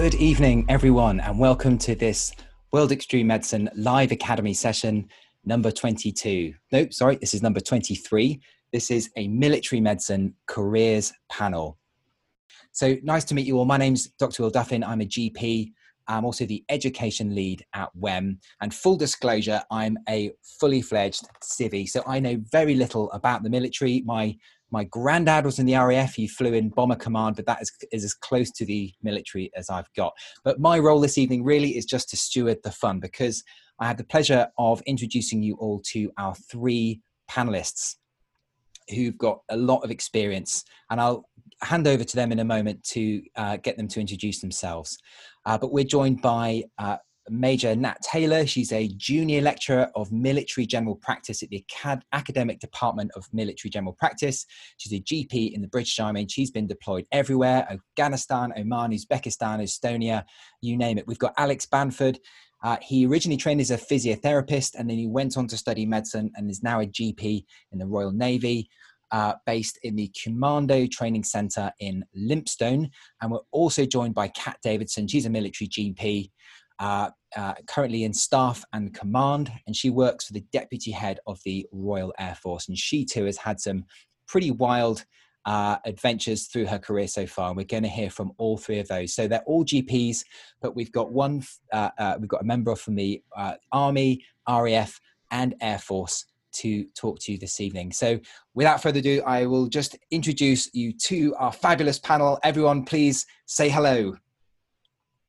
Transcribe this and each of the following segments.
Good evening, everyone, and welcome to this World Extreme Medicine Live Academy session number 22. No, sorry, this is number 23. This is a military medicine careers panel. So nice to meet you all. My name's Dr. Will Duffin. I'm a GP. I'm also the education lead at WEM. And full disclosure, I'm a fully fledged civvy. So I know very little about the military. My my granddad was in the RAF. He flew in Bomber Command, but that is, is as close to the military as I've got. But my role this evening really is just to steward the fun because I had the pleasure of introducing you all to our three panelists who've got a lot of experience. And I'll hand over to them in a moment to uh, get them to introduce themselves. Uh, but we're joined by uh, Major Nat Taylor. She's a junior lecturer of military general practice at the Acad- Academic Department of Military General Practice. She's a GP in the British Army and she's been deployed everywhere Afghanistan, Oman, Uzbekistan, Estonia, you name it. We've got Alex Banford. Uh, he originally trained as a physiotherapist and then he went on to study medicine and is now a GP in the Royal Navy. Uh, based in the Commando Training Centre in Lympstone. And we're also joined by Kat Davidson. She's a military GP uh, uh, currently in staff and command, and she works for the deputy head of the Royal Air Force. And she too has had some pretty wild uh, adventures through her career so far. And we're going to hear from all three of those. So they're all GPs, but we've got one, uh, uh, we've got a member from the uh, Army, RAF, and Air Force to talk to you this evening. So without further ado, I will just introduce you to our fabulous panel. Everyone, please say hello.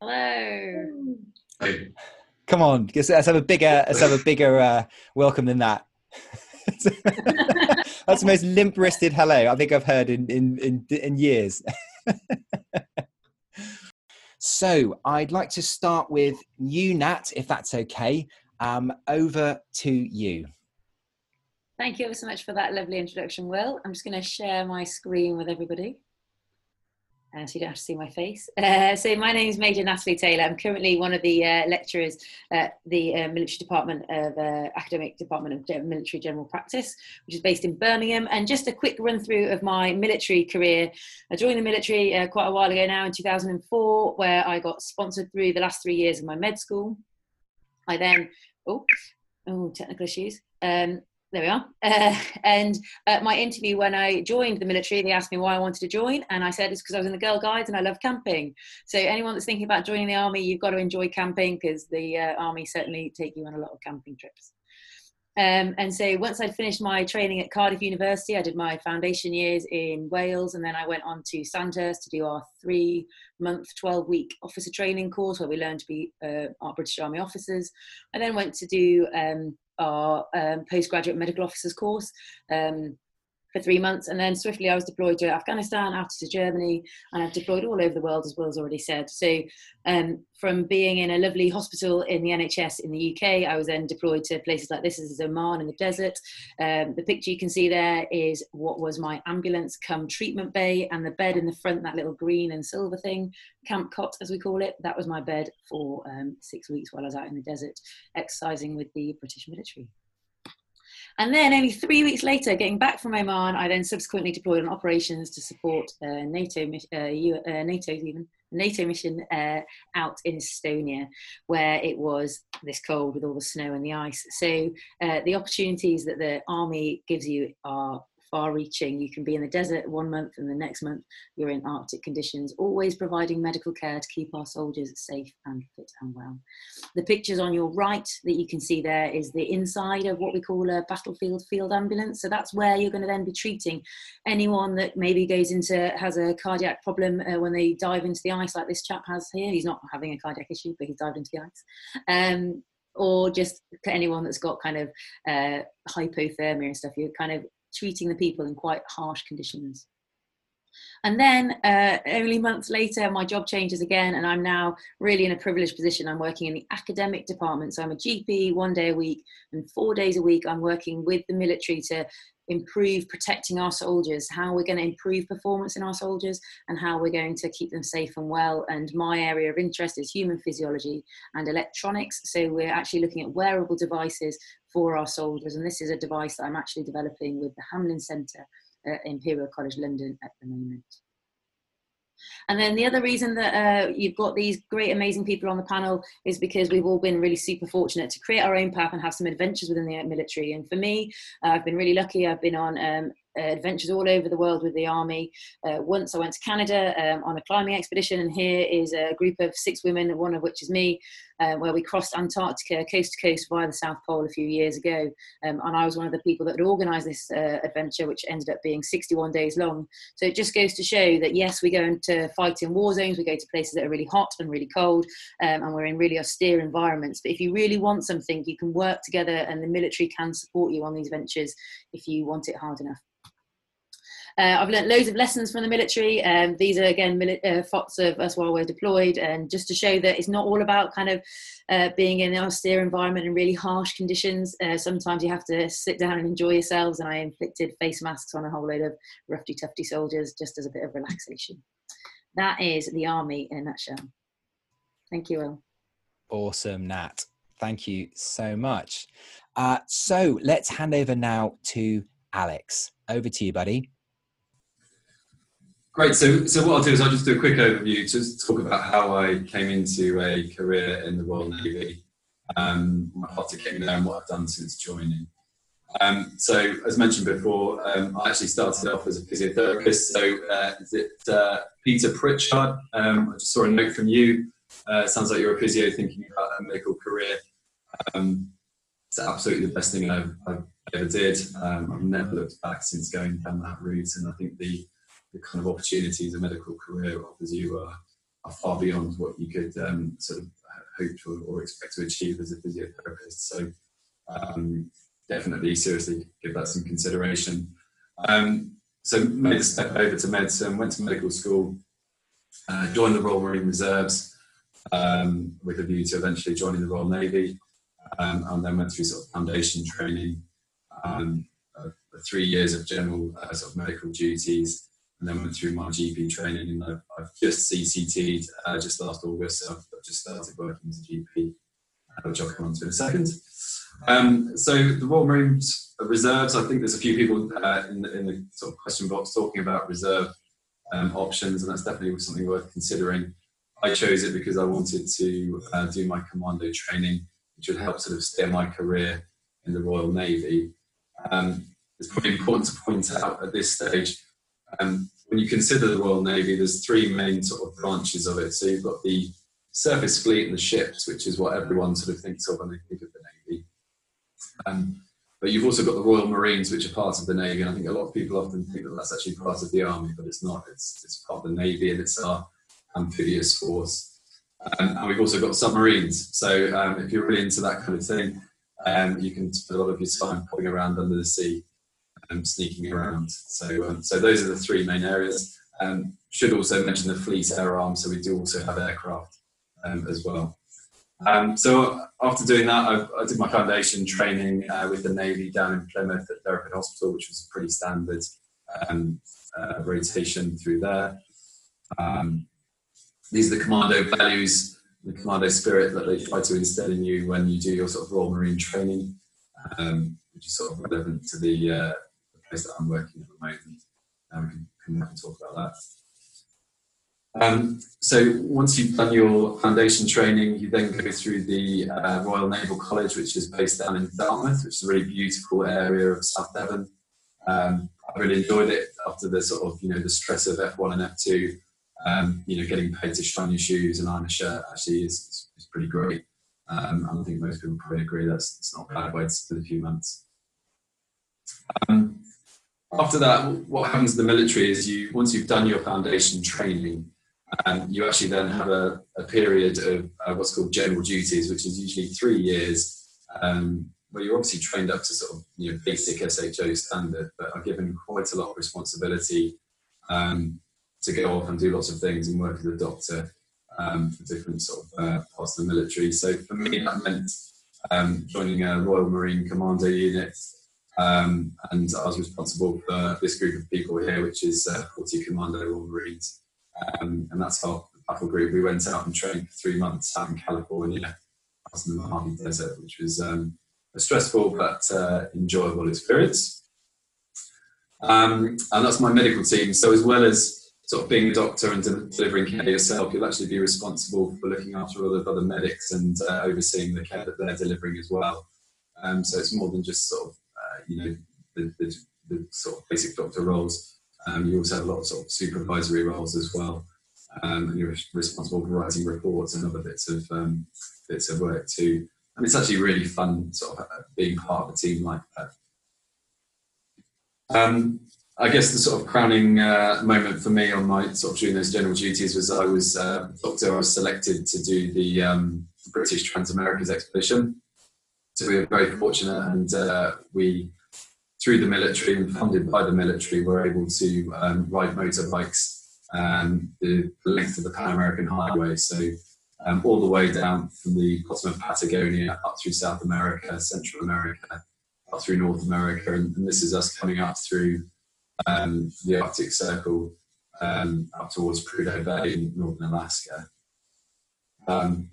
Hello. Come on, let's have a bigger, let's have a bigger uh, welcome than that. That's the most limp-wristed hello I think I've heard in in in, in years. so I'd like to start with you, Nat, if that's okay. Um, over to you. Thank you ever so much for that lovely introduction, Will. I'm just going to share my screen with everybody uh, so you don't have to see my face. Uh, so my name is Major Natalie Taylor. I'm currently one of the uh, lecturers at the uh, Military Department of uh, Academic Department of Military General Practice, which is based in Birmingham. And just a quick run through of my military career. I joined the military uh, quite a while ago now in 2004, where I got sponsored through the last three years of my med school. I then, oh, oh, technical issues. Um, there we are. Uh, and at my interview, when I joined the military, they asked me why I wanted to join, and I said it's because I was in the Girl Guides and I love camping. So anyone that's thinking about joining the army, you've got to enjoy camping because the uh, army certainly take you on a lot of camping trips. Um, and so once I'd finished my training at Cardiff University, I did my foundation years in Wales, and then I went on to Sandhurst to do our three-month, 12-week officer training course where we learned to be uh, our British Army officers. I then went to do um, our um, postgraduate medical officers course. Um, for three months. And then swiftly I was deployed to Afghanistan, after to Germany, and I've deployed all over the world, as Will's already said. So um, from being in a lovely hospital in the NHS in the UK, I was then deployed to places like this, is Oman in the desert. Um, the picture you can see there is what was my ambulance come treatment bay, and the bed in the front, that little green and silver thing, camp cot as we call it, that was my bed for um, six weeks while I was out in the desert exercising with the British military. And then only three weeks later, getting back from Oman, I then subsequently deployed on operations to support uh, NATO, uh, uh, NATO's even NATO mission uh, out in Estonia, where it was this cold with all the snow and the ice. So uh, the opportunities that the army gives you are far reaching. You can be in the desert one month and the next month you're in Arctic conditions, always providing medical care to keep our soldiers safe and fit and well. The pictures on your right that you can see there is the inside of what we call a battlefield field ambulance. So that's where you're going to then be treating anyone that maybe goes into, has a cardiac problem uh, when they dive into the ice like this chap has here. He's not having a cardiac issue, but he's dived into the ice. Um, or just anyone that's got kind of uh, hypothermia and stuff, you're kind of treating the people in quite harsh conditions. And then uh, only months later, my job changes again, and I'm now really in a privileged position. I'm working in the academic department. So I'm a GP one day a week, and four days a week, I'm working with the military to improve protecting our soldiers, how we're going to improve performance in our soldiers, and how we're going to keep them safe and well. And my area of interest is human physiology and electronics. So we're actually looking at wearable devices for our soldiers. And this is a device that I'm actually developing with the Hamlyn Centre at Imperial College London at the moment. And then the other reason that uh, you've got these great, amazing people on the panel is because we've all been really super fortunate to create our own path and have some adventures within the military. And for me, uh, I've been really lucky. I've been on um, uh, adventures all over the world with the army. Uh, once I went to Canada um, on a climbing expedition, and here is a group of six women, one of which is me, uh, where we crossed Antarctica coast to coast via the South Pole a few years ago. Um, and I was one of the people that had organised this uh, adventure, which ended up being 61 days long. So it just goes to show that yes, we go into fighting war zones, we go to places that are really hot and really cold, um, and we're in really austere environments. But if you really want something, you can work together, and the military can support you on these ventures if you want it hard enough. Uh, I've learned loads of lessons from the military. Um, these are again mili- uh, of us while we're deployed, and just to show that it's not all about kind of uh, being in an austere environment and really harsh conditions. Uh, sometimes you have to sit down and enjoy yourselves. And I inflicted face masks on a whole load of roughy tufty soldiers just as a bit of relaxation. That is the army in a nutshell. Thank you, Will. Awesome, Nat. Thank you so much. Uh, so let's hand over now to Alex. Over to you, buddy. Great. So, so what I'll do is I'll just do a quick overview, to talk about how I came into a career in the Royal Navy, um, my path to there, and what I've done since joining. Um, so, as mentioned before, um, I actually started off as a physiotherapist. So, uh, is it uh, Peter Pritchard? Um, I just saw a note from you. Uh, sounds like you're a physio thinking about a medical career. Um, it's absolutely the best thing I've, I've ever did. Um, I've never looked back since going down that route, and I think the the kind of opportunities a medical career offers you are, are far beyond what you could um, sort of hope to or expect to achieve as a physiotherapist. So um, definitely, seriously, give that some consideration. Um, so made a step over to medicine, went to medical school, uh, joined the Royal Marine Reserves um, with a view to eventually joining the Royal Navy, um, and then went through sort of foundation training, um, uh, three years of general uh, sort of medical duties, and then went through my GP training, and I've, I've just CCT'd uh, just last August. So I've, just started working as a GP, which I'll come on to in a second. Um, so the Royal Marines reserves. I think there's a few people uh, in, the, in, the, sort of question box talking about reserve um, options, and that's definitely something worth considering. I chose it because I wanted to uh, do my commando training, which would help sort of steer my career in the Royal Navy. Um, it's probably important to point out at this stage um, when you consider the Royal Navy, there's three main sort of branches of it. So you've got the surface fleet and the ships, which is what everyone sort of thinks of when they think of the Navy. Um, but you've also got the Royal Marines, which are part of the Navy. And I think a lot of people often think that that's actually part of the Army, but it's not. It's, it's part of the Navy and it's our amphibious force. Um, and we've also got submarines. So um, if you're really into that kind of thing, um, you can spend a lot of your time popping around under the sea um, sneaking around. So, um, so those are the three main areas. Um, should also mention the fleet air arm, so we do also have aircraft um, as well. Um, so after doing that, I've, i did my foundation training uh, with the Navy down in Plymouth at Derriford Hospital, which was a pretty standard um, uh, rotation through there. these are the commando values, the commando spirit that they try to instill in you when you do your sort of Royal Marine training, which is sort of relevant to the uh, that I'm working at the moment. And we can, can talk about that. Um, so once you've done your foundation training, you then go through the uh, Royal Naval College, which is based down in Dartmouth, which is a really beautiful area of South Devon. Um, I really enjoyed it after the sort of you know the stress of F1 and F2. Um, you know, getting paid to shine your shoes and iron a shirt actually is, is pretty great. Um, and I think most people probably agree that's it's not bad way to spend a few months. Um, after that, what happens in the military is you once you've done your foundation training, um, you actually then have a, a period of uh, what's called general duties, which is usually three years, um, where you're obviously trained up to sort of you know basic SHO standard, but are given quite a lot of responsibility um, to go off and do lots of things and work as a doctor um, for different sort of uh, parts of the military. So for me, that meant um, joining a Royal Marine Commando unit. Um, and I was responsible for this group of people here, which is uh, 40 Commando Royal Marines. Um, and that's our battle group. We went out and trained for three months out in California, out in the Mojave Desert, which was um, a stressful but uh, enjoyable experience. Um, and that's my medical team. So as well as sort of being a doctor and delivering care yourself, you'll actually be responsible for looking after all of the other medics and uh, overseeing the care that they're delivering as well. Um, so it's more than just sort of, you know, the, the, the, sort of basic doctor roles. Um, you also have a lot of sort of supervisory roles as well. Um, and you're responsible for writing reports and other bits of um, bits of work too. And it's actually really fun sort of uh, being part of a team like that. Um, I guess the sort of crowning uh, moment for me on my sort of doing those general duties was I was uh, doctor. I was selected to do the um, British Transamerica's expedition. So we were very fortunate, and uh, we, through the military and funded by the military, were able to um, ride motorbikes um, the length of the Pan American Highway. So um, all the way down from the bottom of Patagonia up through South America, Central America, up through North America, and, and this is us coming up through um, the Arctic Circle um, up towards Prudhoe Bay in northern Alaska. Um,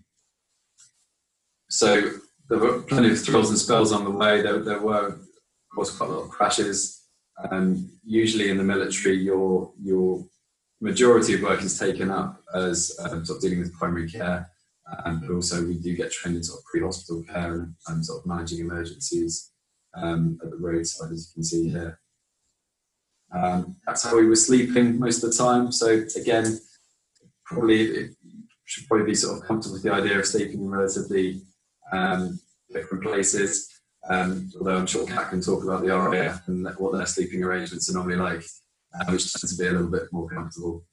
so there were plenty of thrills and spells on the way. There, there were, of course, quite a lot of crashes. Um, usually in the military, your your majority of work is taken up as um, sort of dealing with primary care, um, but also we do get trained in sort of pre-hospital care and, and sort of managing emergencies um, at the roadside, as you can see here. Um, that's how we were sleeping most of the time. So again, probably it should probably be sort of comfortable with the idea of sleeping in relatively um, different places. Um, although I'm sure Kat can talk about the RAF and what their sleeping arrangements are normally like, uh, which tend to be a little bit more comfortable.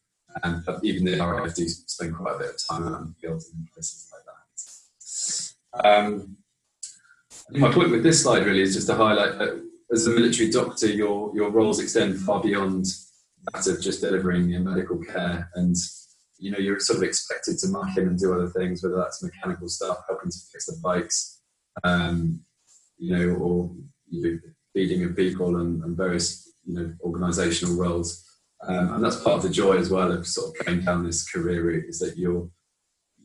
Um, but even the RAF do spend quite a bit of time the fields and places like that. Um, my point with this slide really is just to highlight that as a military doctor, your your roles extend far beyond that of just delivering medical care, and you know you're sort of expected to muck in and do other things, whether that's mechanical stuff, helping to fix the bikes, um, you know, or you know, feeding of people and, and various you know organisational roles. Um, and that's part of the joy as well of sort of going down this career route is that you're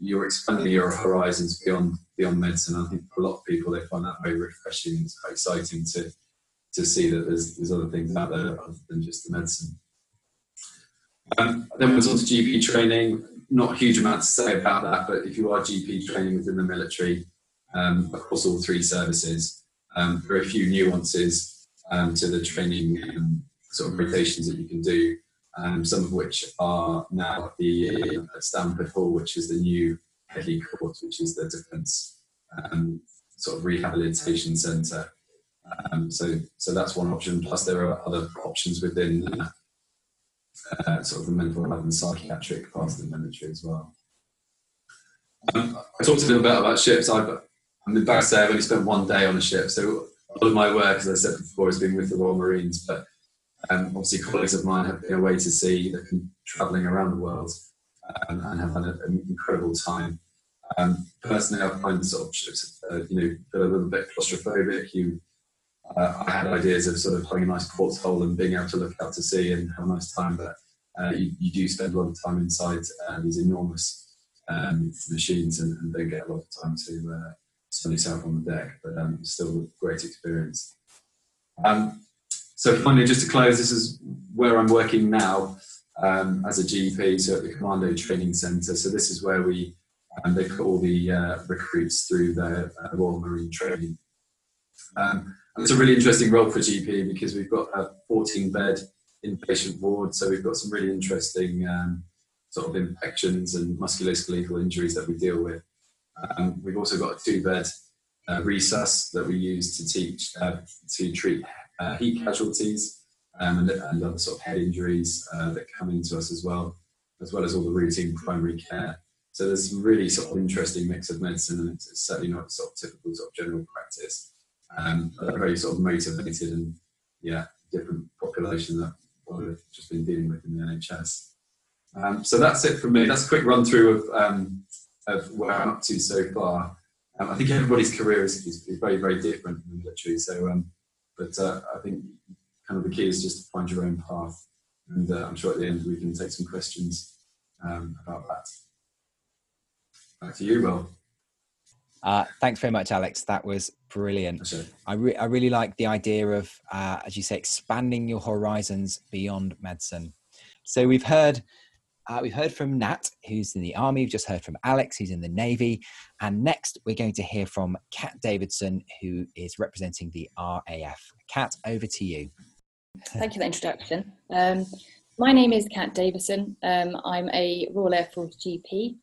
you're expanding your horizons beyond beyond medicine. I think for a lot of people they find that very refreshing and it's quite exciting to to see that there's, there's other things out there other than just the medicine. Um, then went on to GP training. Not a huge amount to say about that, but if you are GP training within the military, um, across all three services, um, there are a few nuances um, to the training um, sort of rotations that you can do. Um, some of which are now at the uh, Stanford Hall, which is the new Headley Court, which is the defence sort of rehabilitation centre um, so, so that's one option. Plus, there are other options within uh, uh, sort of the mental health and psychiatric part of the military as well. Um, I talked a little bit about ships. I've, I'm embarrassed to say I've only spent one day on a ship. So a lot of my work, as I said before, has been with the Royal Marines. But um, obviously, colleagues of mine have been away to sea, they've been travelling around the world um, and have had an incredible time. Um, personally, I find sort of ships, uh, you know, a little bit claustrophobic. You uh, I had ideas of sort of having a nice porthole and being able to look out to sea and have a nice time, but uh, you, you, do spend a lot of time inside uh, these enormous um, machines and, and, don't get a lot of time to uh, sun yourself on the deck, but um, still a great experience. Um, so finally, just to close, this is where I'm working now um, as a GP, so at the Commando Training Centre. So this is where we um, they put all the uh, recruits through their uh, Royal Marine training. Um, it's a really interesting role for GP because we've got a 14 bed inpatient ward, so we've got some really interesting um, sort of infections and musculoskeletal injuries that we deal with. Um, we've also got a two bed uh, resus that we use to teach uh, to treat uh, heat casualties um, and, and, other sort of head injuries uh, that come into us as well, as well as all the routine primary care. So there's some really sort of interesting mix of medicine, and it's certainly not sort of typical sort of general practice um, a very sort of motivated and yeah, different population that we've just been dealing with in the NHS. Um, so that's it from me. That's a quick run through of, um, of where I'm up to so far. Um, I think everybody's career is, is, is, very, very different in the military. So, um, but uh, I think kind of the key is just to find your own path. And uh, I'm sure at the end we can take some questions um, about that. Back to you, Will. Uh, thanks very much, Alex. That was brilliant. I, re- I really like the idea of, uh, as you say, expanding your horizons beyond medicine. So we've heard uh, we've heard from Nat, who's in the army. We've just heard from Alex, who's in the navy, and next we're going to hear from Kat Davidson, who is representing the RAF. Kat, over to you. Thank you for the introduction. Um, my name is Kat Davison. Um, I'm a Royal Air Force GP.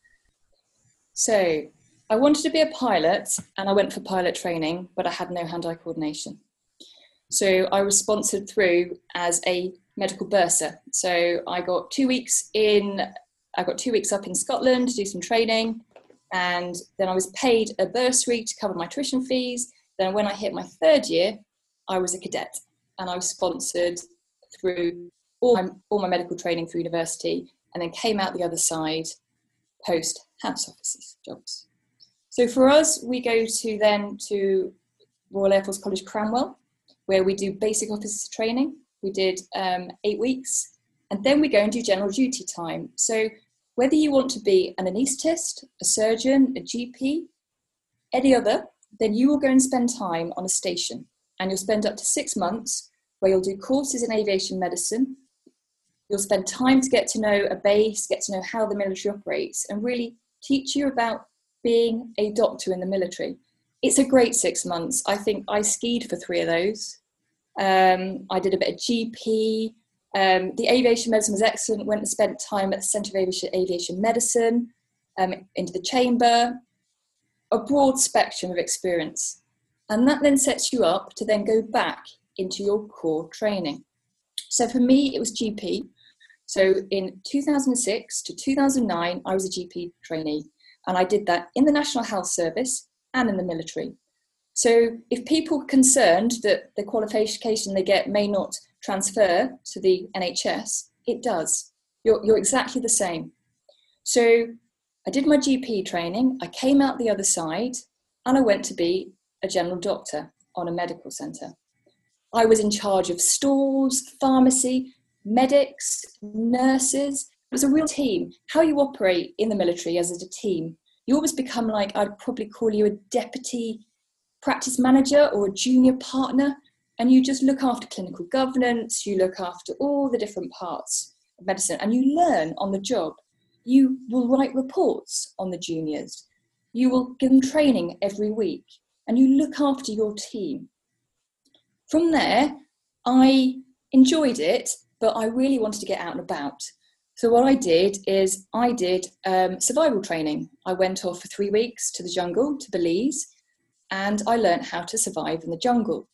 So I wanted to be a pilot and I went for pilot training, but I had no hand eye coordination. So I was sponsored through as a medical bursar. So I got two weeks in, I got two weeks up in Scotland to do some training, and then I was paid a bursary to cover my tuition fees. Then when I hit my third year, I was a cadet and I was sponsored through all my, all my medical training through university and then came out the other side post house officers jobs. So for us, we go to then to Royal Air Force College Cranwell, where we do basic officer training. We did um, eight weeks, and then we go and do general duty time. So whether you want to be an anaesthetist, a surgeon, a GP, any other, then you will go and spend time on a station, and you'll spend up to six months where you'll do courses in aviation medicine. You'll spend time to get to know a base, get to know how the military operates, and really teach you about being a doctor in the military. It's a great six months. I think I skied for three of those. Um, I did a bit of GP. Um, the aviation medicine was excellent. Went and spent time at the Centre of Aviation, Aviation Medicine, um, into the chamber, a broad spectrum of experience. And that then sets you up to then go back into your core training. So for me, it was GP. So in 2006 to 2009, I was a GP trainee, and I did that in the National Health Service and in the military. So if people are concerned that the qualification they get may not transfer to the NHS, it does. You're, you're exactly the same. So I did my GP training, I came out the other side, and I went to be a general doctor on a medical centre. I was in charge of stalls, pharmacy, medics, nurses. Was a real team. How you operate in the military as a team, you always become like, I'd probably call you a deputy practice manager or a junior partner, and you just look after clinical governance, you look after all the different parts of medicine, and you learn on the job. You will write reports on the juniors, you will give them training every week, and you look after your team. From there, I enjoyed it, but I really wanted to get out and about. So what I did is I did um, survival training. I went off for three weeks to the jungle, to Belize, and I learned how to survive in the jungle.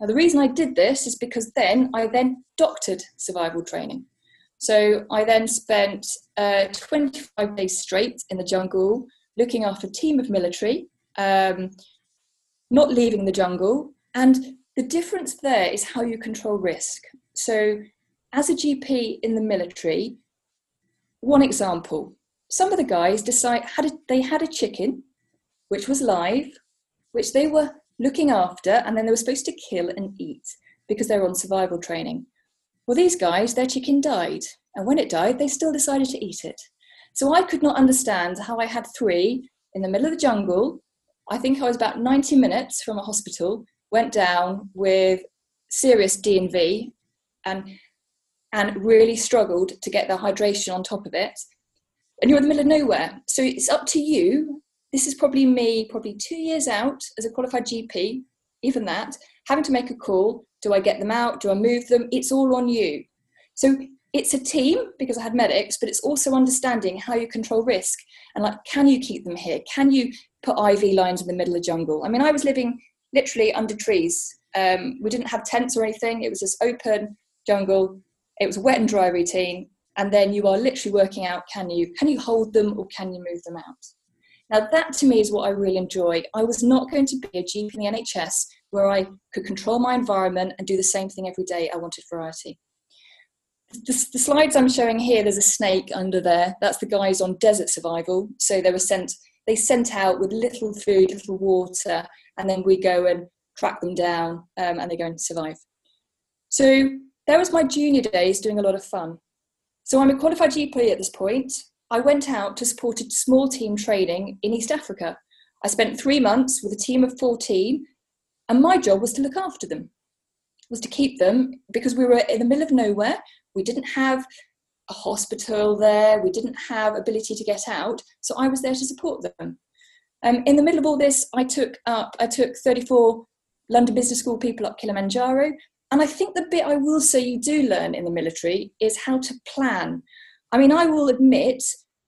Now the reason I did this is because then I then doctored survival training. So I then spent uh, 25 days straight in the jungle, looking after a team of military, um, not leaving the jungle, and the difference there is how you control risk. So, as a GP in the military, one example: some of the guys decide had a, they had a chicken, which was live, which they were looking after, and then they were supposed to kill and eat because they were on survival training. Well, these guys, their chicken died, and when it died, they still decided to eat it. So I could not understand how I had three in the middle of the jungle. I think I was about 90 minutes from a hospital, went down with serious D&V and and really struggled to get the hydration on top of it. And you're in the middle of nowhere. So it's up to you this is probably me, probably two years out as a qualified GP, even that, having to make a call. Do I get them out? Do I move them? It's all on you. So it's a team because I had medics, but it's also understanding how you control risk and like, can you keep them here? Can you put IV lines in the middle of jungle? I mean, I was living literally under trees. Um, we didn't have tents or anything. It was this open jungle. It was a wet and dry routine. And then you are literally working out, can you, can you hold them or can you move them out? Now, that to me is what I really enjoy. I was not going to be a GP in the NHS where I could control my environment and do the same thing every day. I wanted variety. The, the, slides I'm showing here, there's a snake under there. That's the guys on desert survival. So they were sent, they sent out with little food, little water, and then we go and track them down um, and they go and survive. So there was my junior days doing a lot of fun. So I'm a qualified GP at this point. I went out to support a small team training in East Africa. I spent three months with a team of 14, and my job was to look after them, was to keep them because we were in the middle of nowhere. We didn't have a hospital there. We didn't have ability to get out, so I was there to support them. Um, in the middle of all this, I took up I took 34 London Business School people up Kilimanjaro, and I think the bit I will say you do learn in the military is how to plan. I mean, I will admit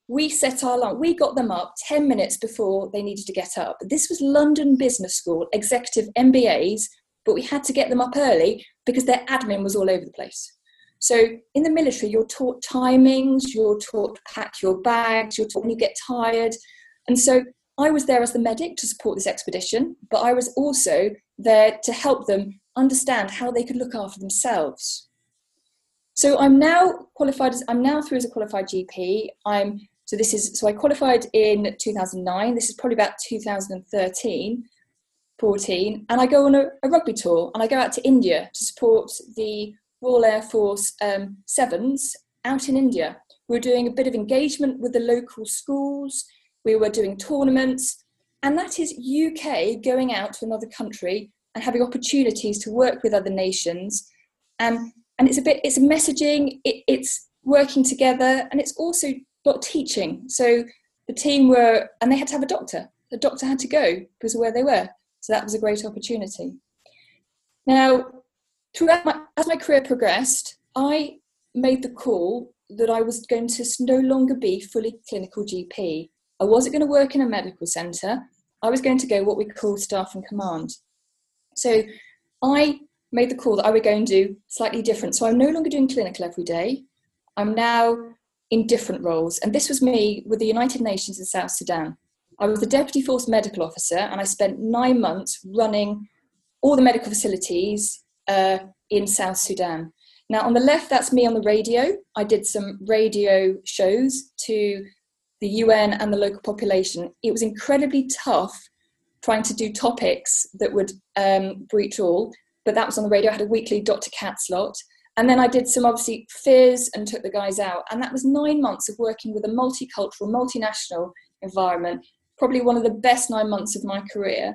we set our alarm. We got them up 10 minutes before they needed to get up. This was London Business School, executive MBAs, but we had to get them up early because their admin was all over the place. So in the military, you're taught timings, you're taught to pack your bags, you're taught when you get tired. And so I was there as the medic to support this expedition, but I was also there to help them understand how they could look after themselves. So I'm now qualified as I'm now through as a qualified GP. I'm so this is so I qualified in 2009. This is probably about 2013, 14, and I go on a, a rugby tour and I go out to India to support the Royal Air Force um, Sevens out in India. We were doing a bit of engagement with the local schools. We were doing tournaments, and that is UK going out to another country and having opportunities to work with other nations. Um, and it's a bit, it's messaging, it, it's working together, and it's also got teaching. So the team were, and they had to have a doctor. The doctor had to go because of where they were. So that was a great opportunity. Now, throughout my, as my career progressed, I made the call that I was going to no longer be fully clinical GP. I wasn't going to work in a medical centre. I was going to go what we call staff and command. So I made the call that I would go and do slightly different. So I'm no longer doing clinical every day. I'm now in different roles. And this was me with the United Nations in South Sudan. I was the Deputy Force Medical Officer and I spent nine months running all the medical facilities uh, in South Sudan. Now, on the left, that's me on the radio. I did some radio shows to the UN and the local population. It was incredibly tough trying to do topics that would um, breach all, but that was on the radio. I had a weekly Dr. Kat slot. And then I did some obviously FIS and took the guys out. And that was nine months of working with a multicultural, multinational environment, probably one of the best nine months of my career.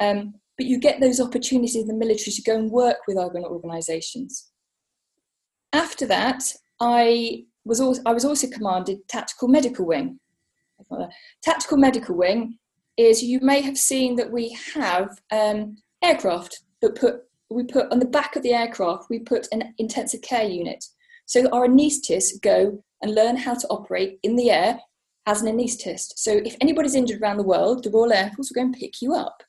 Um, but you get those opportunities in the military to go and work with urban organisations. After that, I was also, I was also commanded Tactical Medical Wing. Tactical Medical Wing is you may have seen that we have um, aircraft that put we put on the back of the aircraft we put an intensive care unit. So our anaesthetists go and learn how to operate in the air as an anaesthetist. So if anybody's injured around the world, the Royal Air Force will go and pick you up.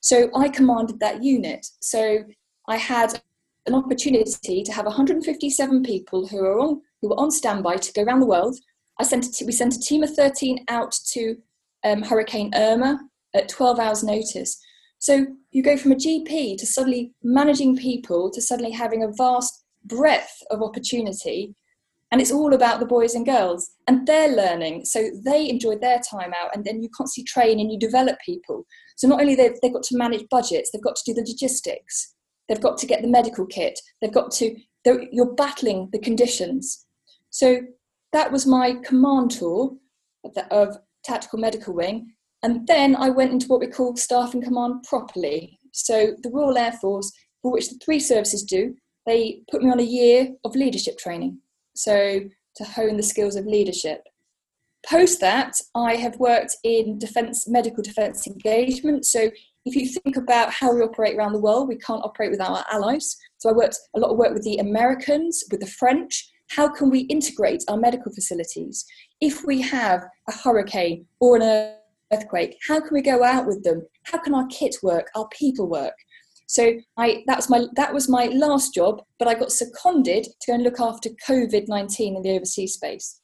So I commanded that unit. So I had an opportunity to have 157 people who are on who were on standby to go around the world. I sent we sent a team of 13 out to um, Hurricane Irma at 12 hours notice. So you go from a GP to suddenly managing people to suddenly having a vast breadth of opportunity. And it's all about the boys and girls and they're learning. So they enjoyed their time out and then you constantly train and you develop people. So not only they've, they've got to manage budgets, they've got to do the logistics, they've got to get the medical kit, they've got to, you're battling the conditions. So that was my command tour of Tactical Medical Wing. And then I went into what we call staff and command properly. So the Royal Air Force, for which the three services do, they put me on a year of leadership training. So to hone the skills of leadership. Post that, I have worked in defence, medical defence engagement. So if you think about how we operate around the world, we can't operate without our allies. So I worked a lot of work with the Americans, with the French. How can we integrate our medical facilities? If we have a hurricane or an earthquake, how can we go out with them? How can our kit work, our people work? So I that was my that was my last job, but I got seconded to go and look after COVID nineteen in the overseas space.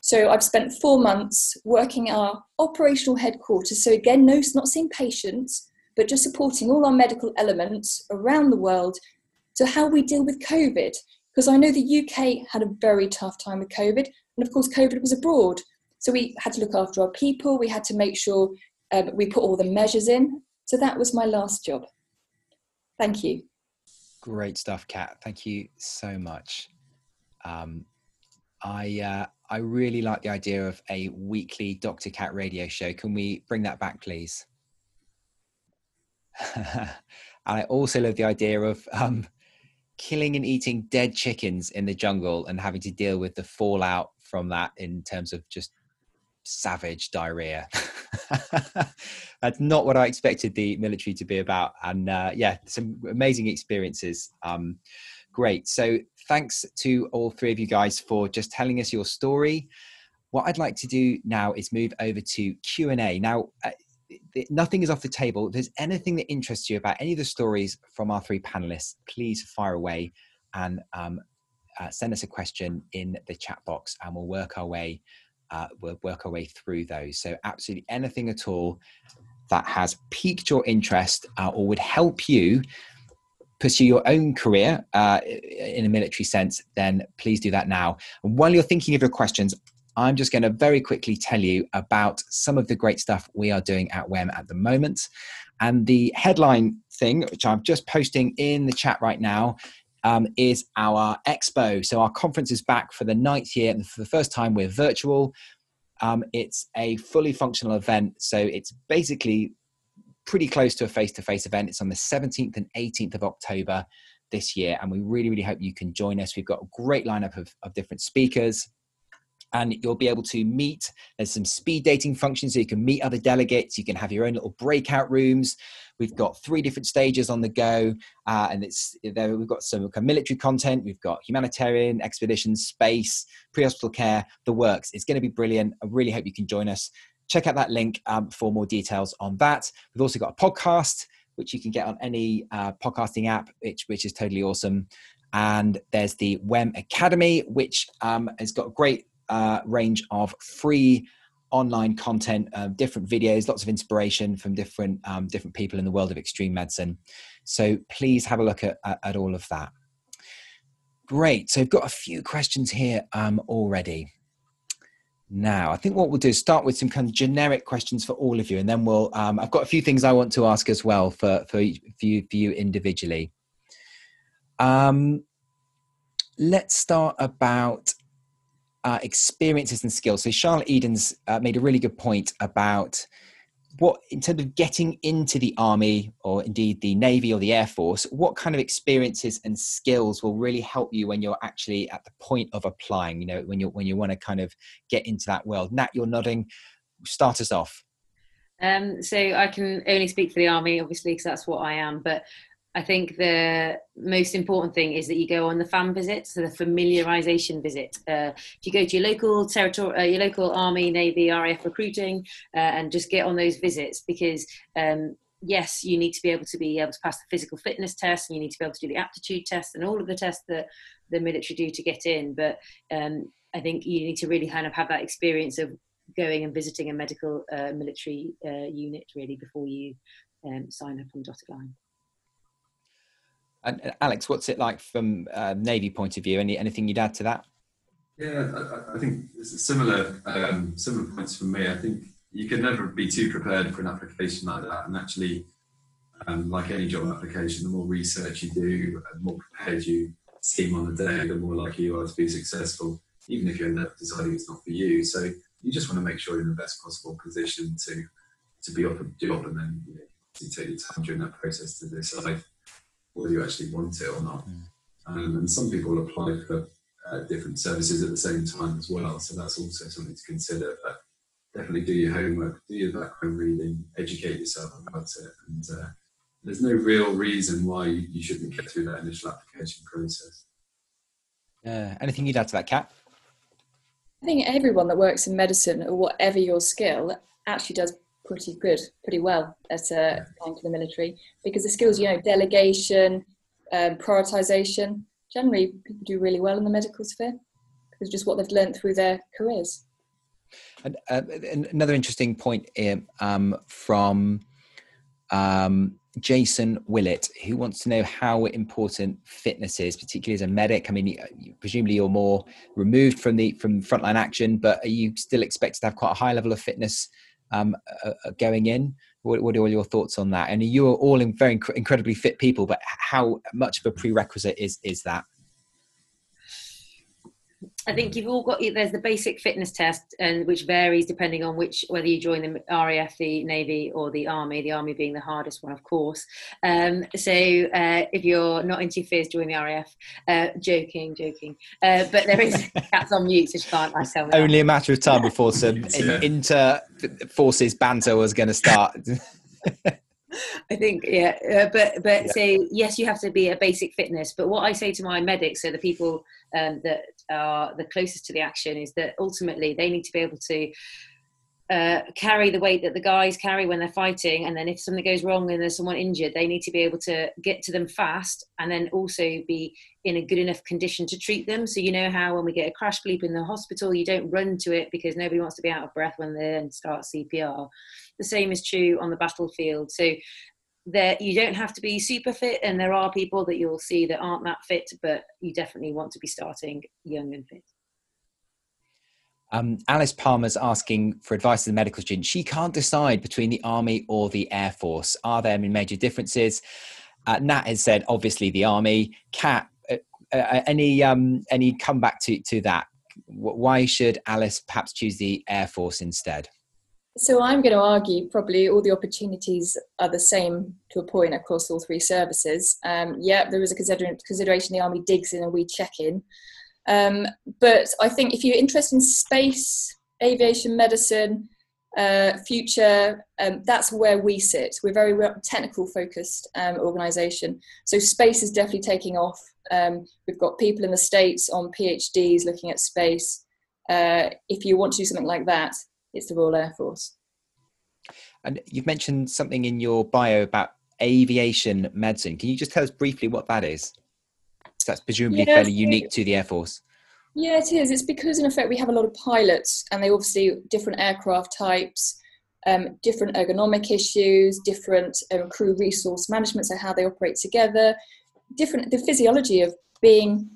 So I've spent four months working our operational headquarters. So again, no, not seeing patients, but just supporting all our medical elements around the world to how we deal with COVID. Because I know the UK had a very tough time with COVID, and of course, COVID was abroad. So we had to look after our people. We had to make sure um, we put all the measures in. So that was my last job. Thank you. Great stuff, Kat. Thank you so much. Um, I uh, I really like the idea of a weekly Dr. Kat radio show. Can we bring that back, please? and I also love the idea of um, killing and eating dead chickens in the jungle and having to deal with the fallout from that in terms of just savage diarrhea. That's not what I expected the military to be about. And uh, yeah, some amazing experiences. Um, great. So thanks to all three of you guys for just telling us your story. What I'd like to do now is move over to Q and A. Now, uh, nothing is off the table. If there's anything that interests you about any of the stories from our three panelists, please fire away and um, uh, send us a question in the chat box, and we'll work our way uh, we'll work our way through those. So, absolutely anything at all that has piqued your interest uh, or would help you pursue your own career uh, in a military sense, then please do that now. And while you're thinking of your questions, I'm just going to very quickly tell you about some of the great stuff we are doing at WEM at the moment. And the headline thing, which I'm just posting in the chat right now, um, is our expo. So our conference is back for the ninth year, and for the first time, we're virtual. Um, it's a fully functional event, so it's basically pretty close to a face-to-face event. It's on the 17th and 18th of October this year, and we really, really hope you can join us. We've got a great lineup of, of different speakers and you'll be able to meet. There's some speed dating functions so you can meet other delegates. You can have your own little breakout rooms. We've got three different stages on the go, uh, and it's there. We've got some military content. We've got humanitarian, expedition, space, pre-hospital care, the works. It's going to be brilliant. I really hope you can join us. Check out that link um, for more details on that. We've also got a podcast which you can get on any uh, podcasting app, which which is totally awesome. And there's the WEM Academy, which um, has got a great uh, range of free online content, uh, different videos, lots of inspiration from different um, different people in the world of extreme medicine. So please have a look at, at, at all of that. Great. So I've got a few questions here um, already. Now, I think what we'll do is start with some kind of generic questions for all of you, and then we'll. Um, I've got a few things I want to ask as well for for, for you for you individually. Um, let's start about uh, experiences and skills. So Charlotte Edens uh, made a really good point about what, in terms of getting into the army or indeed the navy or the air force, what kind of experiences and skills will really help you when you're actually at the point of applying? You know, when you when you want to kind of get into that world. Nat, you're nodding. Start us off. Um, so I can only speak for the army, obviously, because that's what I am. But I think the most important thing is that you go on the fam visit, so the familiarization visit. Uh, if you go to your local territory, uh, your local army, navy, RAF recruiting, uh, and just get on those visits because. Um, yes, you need to be able to be able to pass the physical fitness test, and you need to be able to do the aptitude test, and all of the tests that the military do to get in. But um, I think you need to really kind of have that experience of going and visiting a medical uh, military uh, unit really before you um, sign up on dotted line. And Alex, what's it like from a Navy point of view? Any anything you'd add to that? Yeah, I, I think similar um, similar points from me. I think you can never be too prepared for an application like that. And actually, um, like any job application, the more research you do, the more prepared you seem on the day, the more likely you are to be successful, even if you end up deciding it's not for you. So you just want to make sure you're in the best possible position to to be offered a job, and then you, know, take your time during that process to decide whether you actually want it or not. Mm. Um, and some people apply for uh, different services at the same time as well, so that's also something to consider. But definitely do your homework, do your background reading, educate yourself about it, and uh, there's no real reason why you, you shouldn't get through that initial application process. Uh, anything you'd add to that, Kat? I think everyone that works in medicine, or whatever your skill, actually does pretty good, pretty well at uh, going to the military because the skills, you know, delegation, um, prioritization, generally people do really well in the medical sphere because just what they've learned through their careers. And uh, another interesting point um, from um, Jason Willett, who wants to know how important fitness is, particularly as a medic. I mean, presumably you're more removed from the from frontline action, but are you still expected to have quite a high level of fitness um, uh, uh, going in. What, what, are all your thoughts on that? And you are all in very inc- incredibly fit people, but how much of a prerequisite is is that? I think you've all got there's the basic fitness test, and which varies depending on which whether you join the RAF, the Navy, or the Army. The Army being the hardest one, of course. Um, so uh, if you're not into your fears, join the RAF. Uh, joking, joking. Uh, but there is Kat's on mute, so she can't like tell me. Only a matter of time before some yeah. inter forces banter was going to start. I think yeah, uh, but but yeah. so yes, you have to be a basic fitness. But what I say to my medics, so the people um, that are the closest to the action, is that ultimately they need to be able to uh, carry the weight that the guys carry when they're fighting, and then if something goes wrong and there's someone injured, they need to be able to get to them fast, and then also be in a good enough condition to treat them. So you know how when we get a crash bleep in the hospital, you don't run to it because nobody wants to be out of breath when they start CPR. The same is true on the battlefield. So that you don't have to be super fit, and there are people that you'll see that aren't that fit, but you definitely want to be starting young and fit. Um, Alice Palmer's asking for advice to the medical student. She can't decide between the army or the air force. Are there any major differences? Uh, Nat has said obviously the army. Kat, uh, uh, any um, any comeback to to that? Why should Alice perhaps choose the air force instead? So I'm going to argue probably all the opportunities are the same to a point across all three services. Um, yeah, there is a consider- consideration the army digs in and we check in. Um, but I think if you're interested in space, aviation, medicine, uh, future, um, that's where we sit. We're very technical focused um, organisation. So space is definitely taking off. Um, we've got people in the States on PhDs looking at space. Uh, if you want to do something like that, it's the Royal Air Force. And you've mentioned something in your bio about aviation medicine. Can you just tell us briefly what that is? That's presumably yeah, fairly unique to the Air Force. Yeah, it is. It's because, in effect, we have a lot of pilots, and they obviously different aircraft types, um, different ergonomic issues, different um, crew resource management, so how they operate together, different the physiology of being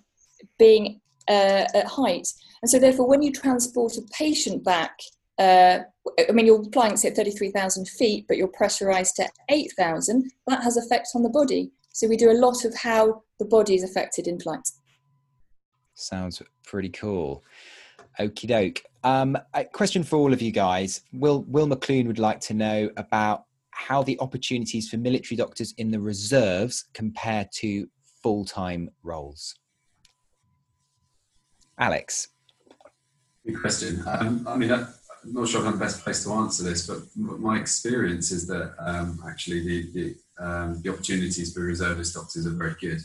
being uh, at height, and so therefore, when you transport a patient back uh, I mean, you're flying at 33,000 feet, but you're pressurized to 8,000. That has effects on the body. So we do a lot of how the body is affected in flight. Sounds pretty cool. Okie doke. Um, a question for all of you guys. Will Will McClune would like to know about how the opportunities for military doctors in the reserves compare to full time roles. Alex. Good question. Um, I mean, I'm not sure if I'm the best place to answer this, but my experience is that um, actually the the, um, the, opportunities for reservist doctors are very good.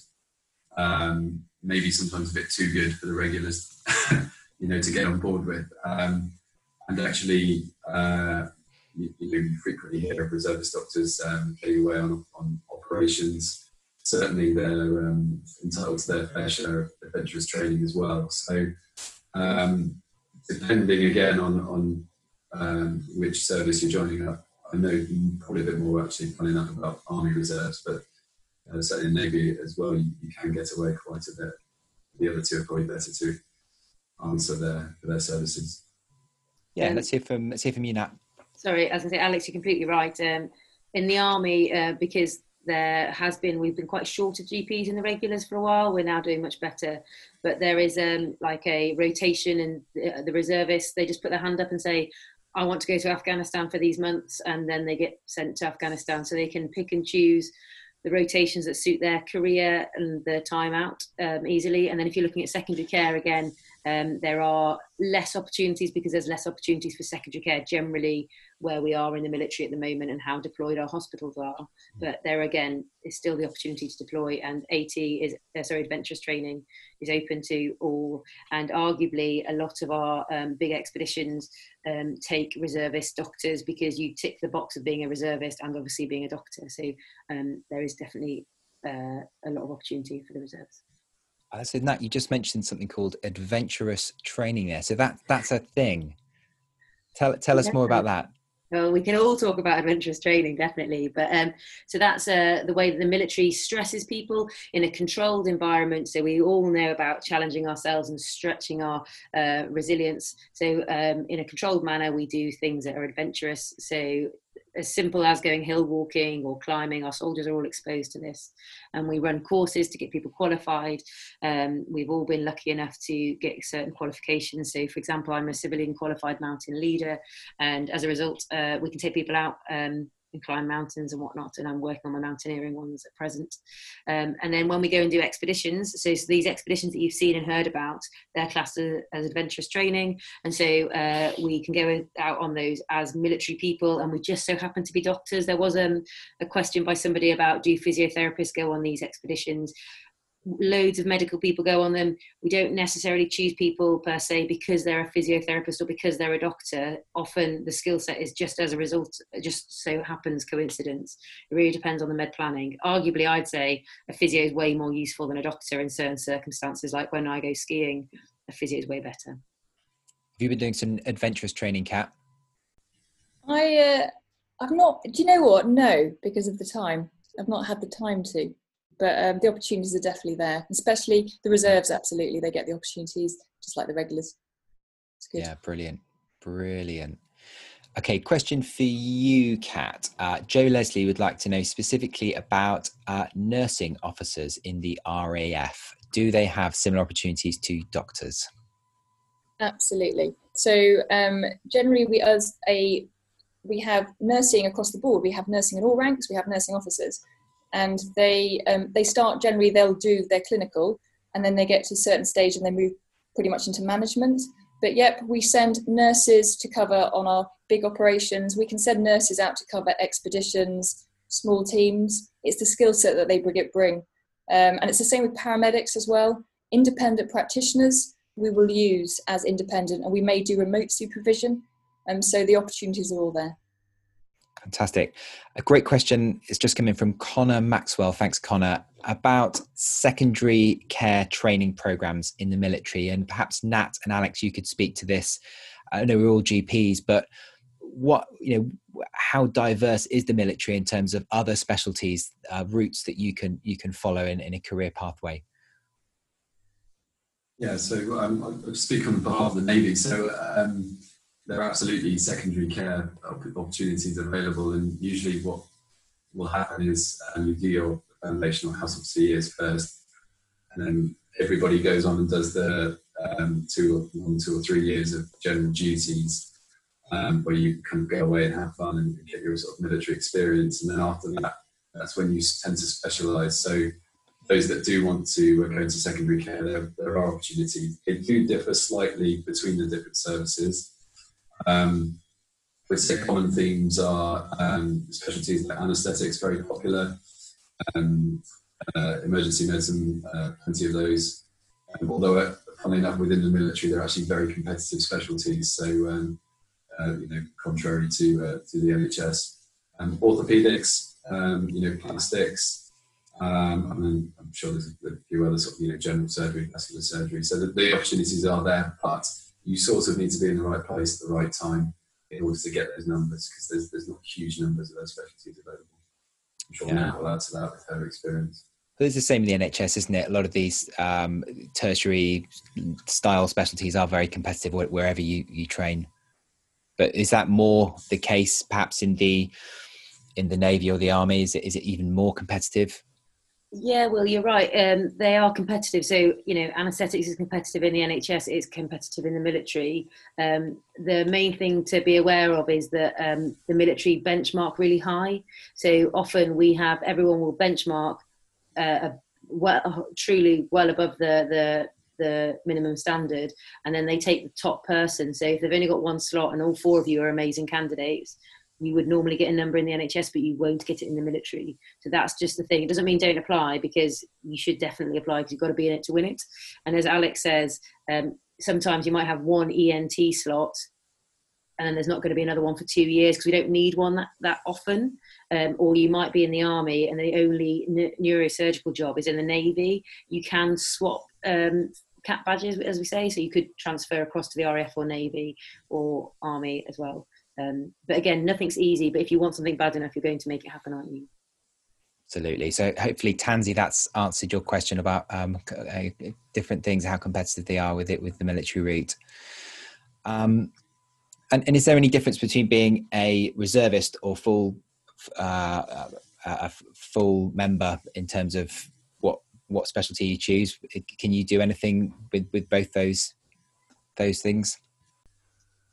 Um, maybe sometimes a bit too good for the regulars, you know, to get on board with. Um, and actually, uh, you, you, know, frequently hear of reservist doctors um, getting away on, on operations. Certainly, they're um, entitled to their fair share of adventurous training as well. So. Um, depending again on on um, which service you're joining up. I know probably a bit more actually funny enough about Army Reserves, but uh, certainly Navy as well, you, you, can get away quite a bit. The other two are probably better to answer their their services. Yeah, um, let's hear from let's hear from you, Nat. Sorry, as I say, Alex, you're completely right. Um, in the army, uh, because there has been we've been quite short of GPs in the regulars for a while. We're now doing much better, but there is um, like a rotation, and the, the reservists they just put their hand up and say, I want to go to Afghanistan for these months, and then they get sent to Afghanistan. So they can pick and choose the rotations that suit their career and their time out um, easily. And then if you're looking at secondary care again, um, there are less opportunities because there's less opportunities for secondary care generally where we are in the military at the moment and how deployed our hospitals are. Mm. But there again is still the opportunity to deploy, and AT is uh, sorry, adventurous training is open to all. And arguably, a lot of our um, big expeditions um, take reservist doctors because you tick the box of being a reservist and obviously being a doctor. So um, there is definitely uh, a lot of opportunity for the reserves. I said, Nat, you just mentioned something called adventurous training there. So that that's a thing. Tell tell us more about that. Well, we can all talk about adventurous training, definitely. But um, so that's uh, the way that the military stresses people in a controlled environment. So we all know about challenging ourselves and stretching our uh, resilience. So um, in a controlled manner, we do things that are adventurous. So as simple as going hill walking or climbing. Our soldiers are all exposed to this, and we run courses to get people qualified. Um, we've all been lucky enough to get certain qualifications. So, for example, I'm a civilian qualified mountain leader, and as a result, uh, we can take people out. Um, and climb mountains and whatnot. And I'm working on my mountaineering ones at present. Um, and then when we go and do expeditions, so, so, these expeditions that you've seen and heard about, they're classed as, as adventurous training. And so uh, we can go out on those as military people. And we just so happen to be doctors. There was um, a question by somebody about do physiotherapists go on these expeditions? Loads of medical people go on them. We don't necessarily choose people per se because they're a physiotherapist or because they're a doctor. Often the skill set is just as a result, just so happens coincidence. It really depends on the med planning. Arguably, I'd say a physio is way more useful than a doctor in certain circumstances, like when I go skiing, a physio is way better. Have you been doing some adventurous training, Kat? I, uh, I've not. Do you know what? No, because of the time. I've not had the time to but um, the opportunities are definitely there, especially the reserves. Absolutely, they get the opportunities just like the regulars. Yeah, brilliant, brilliant. Okay, question for you, Kat. Uh, Joe Leslie would like to know specifically about uh, nursing officers in the RAF. Do they have similar opportunities to doctors? Absolutely. So um, generally, we as a we have nursing across the board. We have nursing in all ranks. We have nursing officers and they um, they start generally they'll do their clinical and then they get to a certain stage and they move pretty much into management. But yep we send nurses to cover on our big operations. We can send nurses out to cover expeditions small teams. It's the skill set that they bring um, and it's the same with paramedics as well. Independent practitioners we will use as independent and we may do remote supervision. Um, so the opportunities are all there Fantastic. A great question is just coming from Connor Maxwell. Thanks, Connor. About secondary care training programs in the military. And perhaps Nat and Alex, you could speak to this. I know we're all GPs, but what, you know, how diverse is the military in terms of other specialties, uh, routes that you can you can follow in, in a career pathway? Yeah, so um, I'll speak on behalf of the Navy. So um, there are absolutely secondary care opportunities available, and usually what will happen is um, you do your foundational house of years first, and then everybody goes on and does the um, two or one, two or three years of general duties, um, where you kind of go away and have fun and get your sort of military experience, and then after that, that's when you tend to specialise. So those that do want to go into secondary care, there, there are opportunities. They do differ slightly between the different services. Um, we'd say common themes are um, specialties like anaesthetics, very popular, um, uh, emergency medicine, uh, plenty of those. Um, although, uh, funnily enough, within the military, they're actually very competitive specialties. So, um, uh, you know, contrary to uh, to the NHS, um, orthopedics, you know, plastics, um, and I'm sure there's a few other sort of you know general surgery, vascular surgery. So the, the opportunities are there, but you sort of need to be in the right place at the right time in order to get those numbers because there's, there's not huge numbers of those specialties available. I'm sure yeah. will add to that with her experience. But it's the same in the NHS, isn't it? A lot of these um, tertiary style specialties are very competitive wherever you, you train. But is that more the case, perhaps in the in the navy or the army? Is it, is it even more competitive? Yeah, well, you're right. Um, they are competitive. So, you know, anaesthetics is competitive in the NHS, it's competitive in the military. Um, the main thing to be aware of is that um, the military benchmark really high. So often we have everyone will benchmark uh, well, truly well above the, the the minimum standard and then they take the top person so if they've only got one slot and all four of you are amazing candidates you would normally get a number in the NHS, but you won't get it in the military. So that's just the thing. It doesn't mean don't apply because you should definitely apply because you've got to be in it to win it. And as Alex says, um, sometimes you might have one ENT slot and then there's not going to be another one for two years because we don't need one that, that often. Um, or you might be in the army and the only neurosurgical job is in the navy. You can swap um, cap badges, as we say, so you could transfer across to the RAF or navy or army as well. Um, but again, nothing's easy. But if you want something bad enough, you're going to make it happen, aren't you? Absolutely. So hopefully, Tansy, that's answered your question about um, uh, different things, how competitive they are with it with the military route. Um, and, and is there any difference between being a reservist or full uh, a full member in terms of what what specialty you choose? Can you do anything with with both those those things?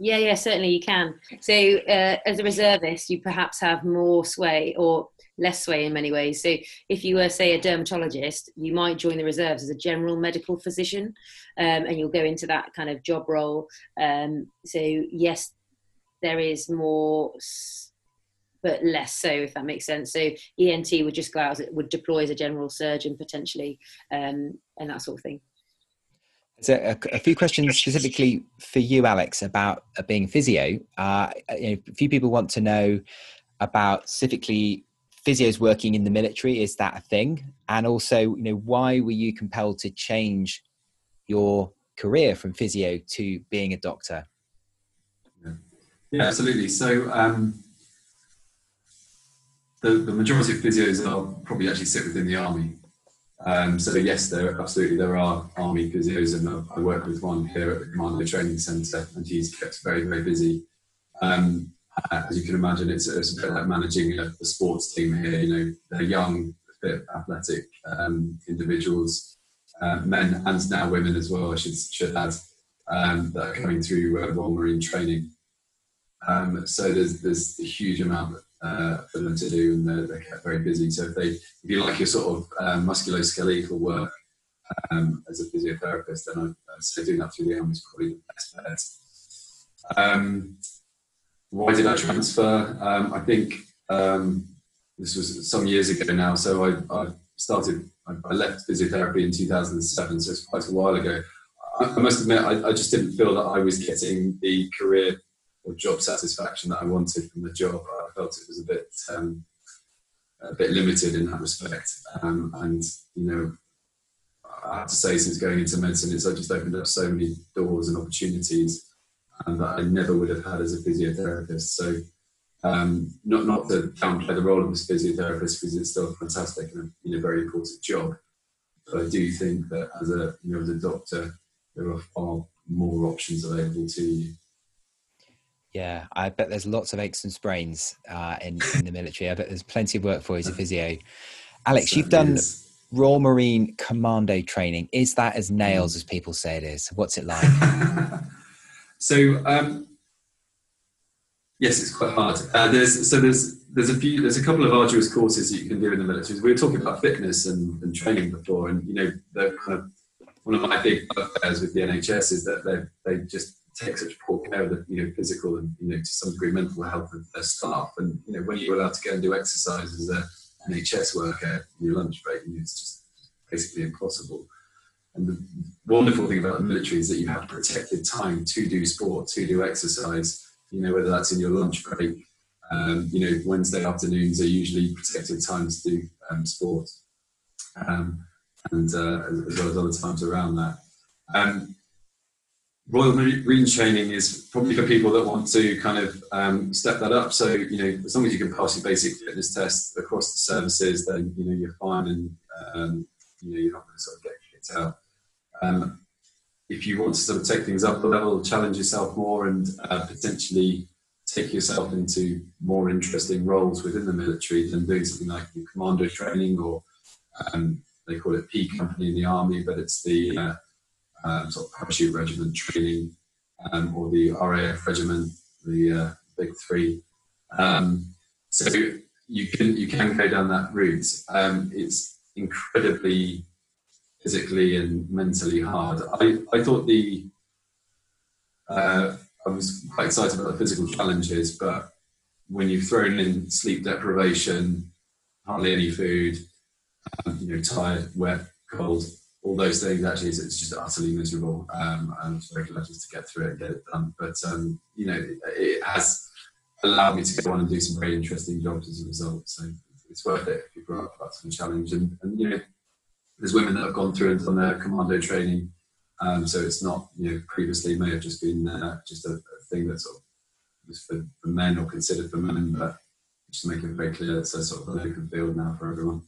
Yeah, yeah, certainly you can. So, uh, as a reservist, you perhaps have more sway or less sway in many ways. So, if you were, say, a dermatologist, you might join the reserves as a general medical physician, um, and you'll go into that kind of job role. Um, so, yes, there is more, but less so, if that makes sense. So, ENT would just go out, it would deploy as a general surgeon potentially, um, and that sort of thing. So a, a, few questions specifically for you, Alex, about uh, being physio. Uh, you know, a few people want to know about specifically physios working in the military. Is that a thing? And also, you know, why were you compelled to change your career from physio to being a doctor? Yeah, yeah absolutely. So um, the, the majority of physios are probably actually sit within the army. Um, so yes, there absolutely there are army physios, and I work with one here at the Commando Training Centre, and he's kept very very busy. Um, as you can imagine, it's, it's, a bit like managing a, a, sports team here. You know, they're young, fit, athletic um, individuals, uh, men and now women as well. I should should add um, that are coming through uh, Royal Marine training. Um, so there's there's a huge amount uh, for them to do, and they're, they're, kept very busy. So if they, if you like your sort of um, musculoskeletal work um, as a physiotherapist, then I'd, say doing that through the army is probably the best bet. Um, why did I transfer? Um, I think um, this was some years ago now. So I, I started, I, I, left physiotherapy in 2007, so it's quite a while ago. I, I must admit, I, just didn't feel that I was getting the career or job satisfaction that I wanted from the job. I felt it was a bit um, a bit limited in that respect. Um, and you know, I have to say, since going into medicine, it's just opened up so many doors and opportunities um, that I never would have had as a physiotherapist. So. Um, not not to downplay the role of a physiotherapist because it's still fantastic and a you know, very important job, but I do think that as a you know as a doctor, there are far more options available to you. Yeah, I bet there's lots of aches and sprains uh, in, in the military. I bet there's plenty of work for you as a physio. Alex, you've done Royal Marine Commando training. Is that as nails as people say it is? What's it like? so, um, yes, it's quite hard. Uh, there's so there's there's a few there's a couple of arduous courses that you can do in the military. We were talking about fitness and, and training before, and you know, the kind of one of my big bugbears with the NHS is that they they just take such poor care of the you know physical and you know to some degree mental health of their staff. And you know when you're allowed to go and do exercise as a NHS worker your lunch break, you know, it's just basically impossible. And the wonderful thing about the military is that you have protected time to do sport, to do exercise. You know whether that's in your lunch break. Um, you know Wednesday afternoons are usually protected times to do um, sport, um, and uh, as well as other times around that. Um, Royal Marine training is probably for people that want to kind of um, step that up. So, you know, as long as you can pass your basic fitness test across the services, then, you know, you're fine and, um, you know, you're not going to sort of get kicked out. Um, if you want to sort of take things up a level, challenge yourself more and uh, potentially take yourself into more interesting roles within the military than doing something like commando training or um, they call it P company in the army, but it's the uh, um, sort of parachute regiment training, um, or the RAF regiment, the uh, big three. Um, so you can you can go down that route. Um, it's incredibly physically and mentally hard. I, I thought the uh, I was quite excited about the physical challenges, but when you've thrown in sleep deprivation, hardly any food, um, you know, tired, wet, cold, all those things actually it's just utterly miserable um, and very glad just to get through it and get it done. But um, you know it, it, has allowed me to go on and do some very interesting jobs as a result. So it's worth it if you're up for that of challenge. And, and, you know there's women that have gone through and done their commando training. Um, so it's not you know previously may have just been uh, just a, a, thing that sort of was for, for men or considered for men but just to make it very clear it's a sort of an open field now for everyone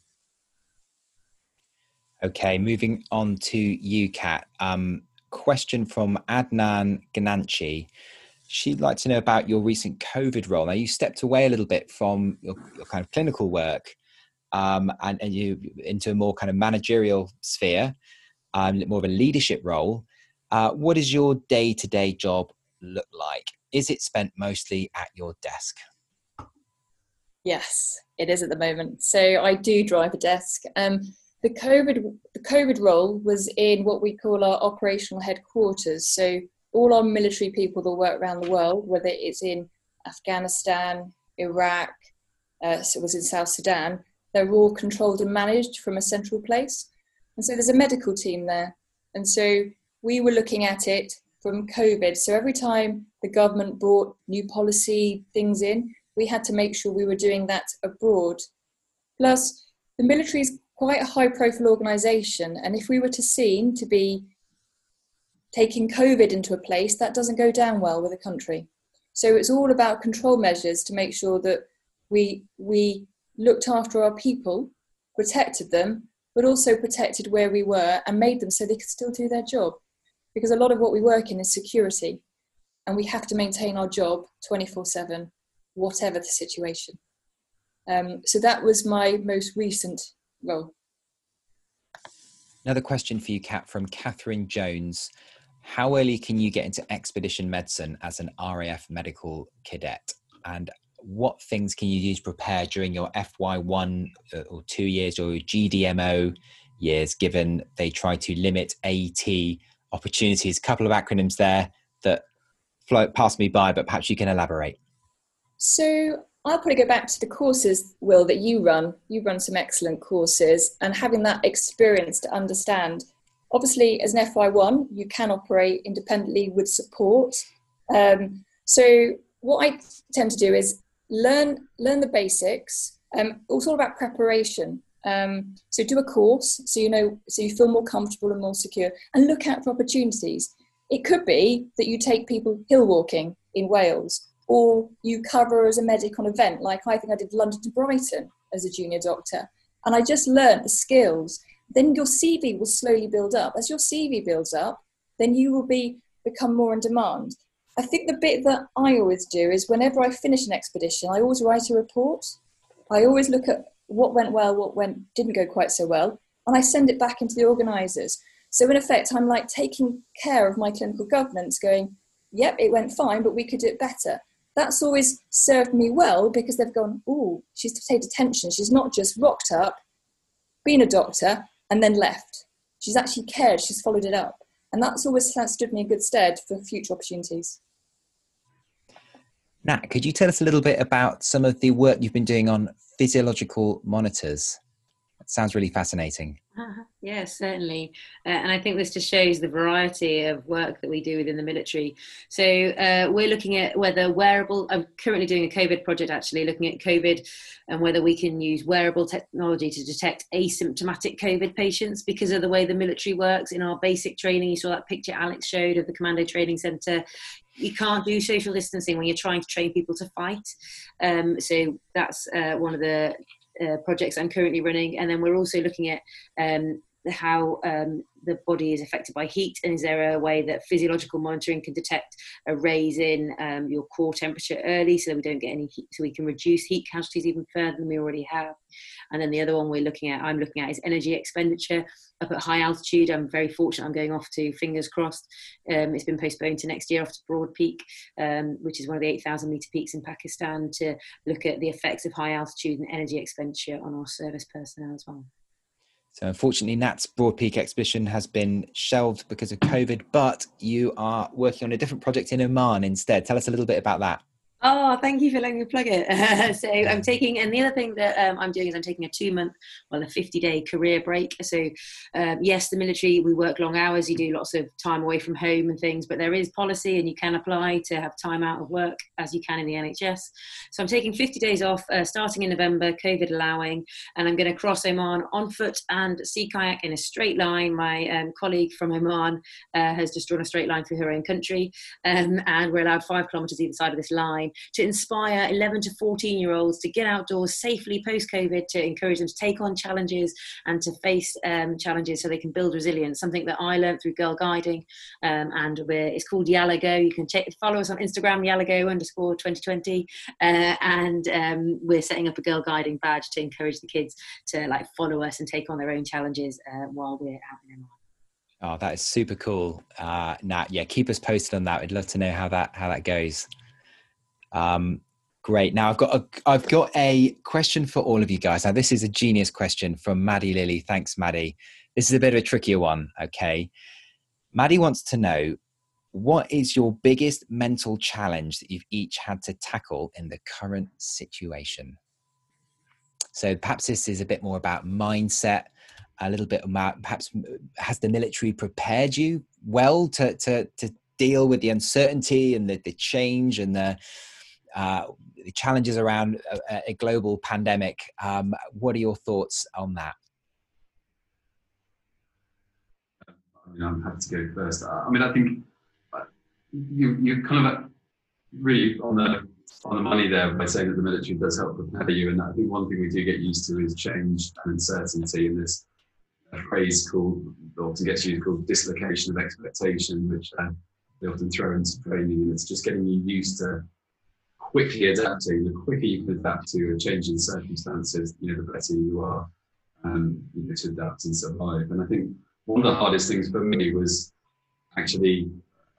Okay, moving on to you, Kat. Um, question from Adnan Gananchi. she'd like to know about your recent COVID role. Now, you stepped away a little bit from your, your kind of clinical work um, and, and, you into a more kind of managerial sphere, um, more of a leadership role. Uh, what does your day to day job look like? Is it spent mostly at your desk? Yes, it is at the moment. So I do drive a desk. Um, the COVID the COVID role was in what we call our operational headquarters. So all our military people that work around the world, whether it's in Afghanistan, Iraq, uh, so it was in South Sudan, they're all controlled and managed from a central place. And so there's a medical team there. And so we were looking at it from COVID. So every time the government brought new policy things in, we had to make sure we were doing that abroad. Plus, the military is quite a high profile organisation, and if we were to seem to be taking COVID into a place, that doesn't go down well with a country. So it's all about control measures to make sure that we we looked after our people, protected them, but also protected where we were and made them so they could still do their job. Because a lot of what we work in is security, and we have to maintain our job 24 7, whatever the situation. Um, so that was my most recent role. Another question for you, Kat, from Catherine Jones. How early can you get into expedition medicine as an RAF medical cadet? And what things can you use to prepare during your FY1 uh, or two years or GDMO years, given they try to limit AT opportunities? A couple of acronyms there that float past me by, but perhaps you can elaborate. So I'll probably go back to the courses, Will, that you run. You run some excellent courses, and having that experience to understand Obviously, as an FY1, you can operate independently with support. Um, so what I tend to do is learn learn the basics. Um, it's all about preparation. Um, so do a course so you know so you feel more comfortable and more secure, and look out for opportunities. It could be that you take people hill walking in Wales, or you cover as a medic on event, like I think I did London to Brighton as a junior doctor, and I just learned the skills then your CV will slowly build up. As your CV builds up, then you will be become more in demand. I think the bit that I always do is whenever I finish an expedition, I always write a report. I always look at what went well, what went didn't go quite so well, and I send it back into the organisers. So in effect, I'm like taking care of my clinical governance, going, "Yep, it went fine, but we could do it better." That's always served me well because they've gone, "Oh, she's paid attention. She's not just rocked up, been a doctor, and then left. She's actually cared, she's followed it up. And that's always stood me in good stead for future opportunities. Nat, could you tell us a little bit about some of the work you've been doing on physiological monitors? Sounds really fascinating. Uh-huh. Yeah, certainly. Uh, and I think this just shows the variety of work that we do within the military. So uh, we're looking at whether wearable, I'm currently doing a COVID project actually, looking at COVID and whether we can use wearable technology to detect asymptomatic COVID patients because of the way the military works. In our basic training, you saw that picture Alex showed of the Commando Training Centre. You can't do social distancing when you're trying to train people to fight. Um, so that's uh, one of the uh, projects I'm currently running, and then we're also looking at um, how um, the body is affected by heat, and is there a way that physiological monitoring can detect a raise in um, your core temperature early, so that we don't get any heat, so we can reduce heat casualties even further than we already have. And then the other one we're looking at, I'm looking at, is energy expenditure up at high altitude. I'm very fortunate. I'm going off to, fingers crossed. Um, it's been postponed to next year off to Broad Peak, um, which is one of the 8,000 meter peaks in Pakistan, to look at the effects of high altitude and energy expenditure on our service personnel as well. So, unfortunately, Nat's Broad Peak expedition has been shelved because of COVID, but you are working on a different project in Oman instead. Tell us a little bit about that. Oh, thank you for letting me plug it. so I'm taking, and the other thing that um, I'm doing is I'm taking a two month, well, a 50 day career break. So, um, yes, the military, we work long hours, you do lots of time away from home and things, but there is policy and you can apply to have time out of work as you can in the NHS. So I'm taking 50 days off uh, starting in November, COVID allowing, and I'm going to cross Oman on foot and sea kayak in a straight line. My um, colleague from Oman uh, has just drawn a straight line through her own country, um, and we're allowed five kilometres either side of this line to inspire 11 to 14 year olds to get outdoors safely post COVID, to encourage them to take on challenges and to face um, challenges so they can build resilience. Something that I learned through Girl Guiding, um, and it's called Yalago. You can check, follow us on Instagram, Yalago underscore 2020, uh, and um, we're setting up a Girl Guiding badge to encourage the kids to like follow us and take on their own challenges uh, while we're out in MI. Oh, that is super cool, uh, Nat. Yeah, keep us posted on that. We'd love to know how that how that goes. Um, great. Now I've got a I've got a question for all of you guys. Now this is a genius question from Maddie Lilly. Thanks, Maddie. This is a bit of a trickier one. Okay, Maddie wants to know what is your biggest mental challenge that you've each had to tackle in the current situation. So perhaps this is a bit more about mindset a little bit about perhaps has the military prepared you well to to to deal with the uncertainty and the, the change and the uh, the challenges around a, a global pandemic. Um, what are your thoughts on that? I mean, I'm happy to go first. I mean, I think uh, you you kind of really on the on the money there by saying that the military does help prepare you, and I think one thing we do get used to is change and uncertainty in this a phrase called, often gets used called dislocation of expectation, which uh, they often throw into training. And it's just getting you used to quickly adapting. The quicker you can adapt to a change in circumstances, you know, the better you are um, you know, to adapt and survive. And I think one of the hardest things for me was actually,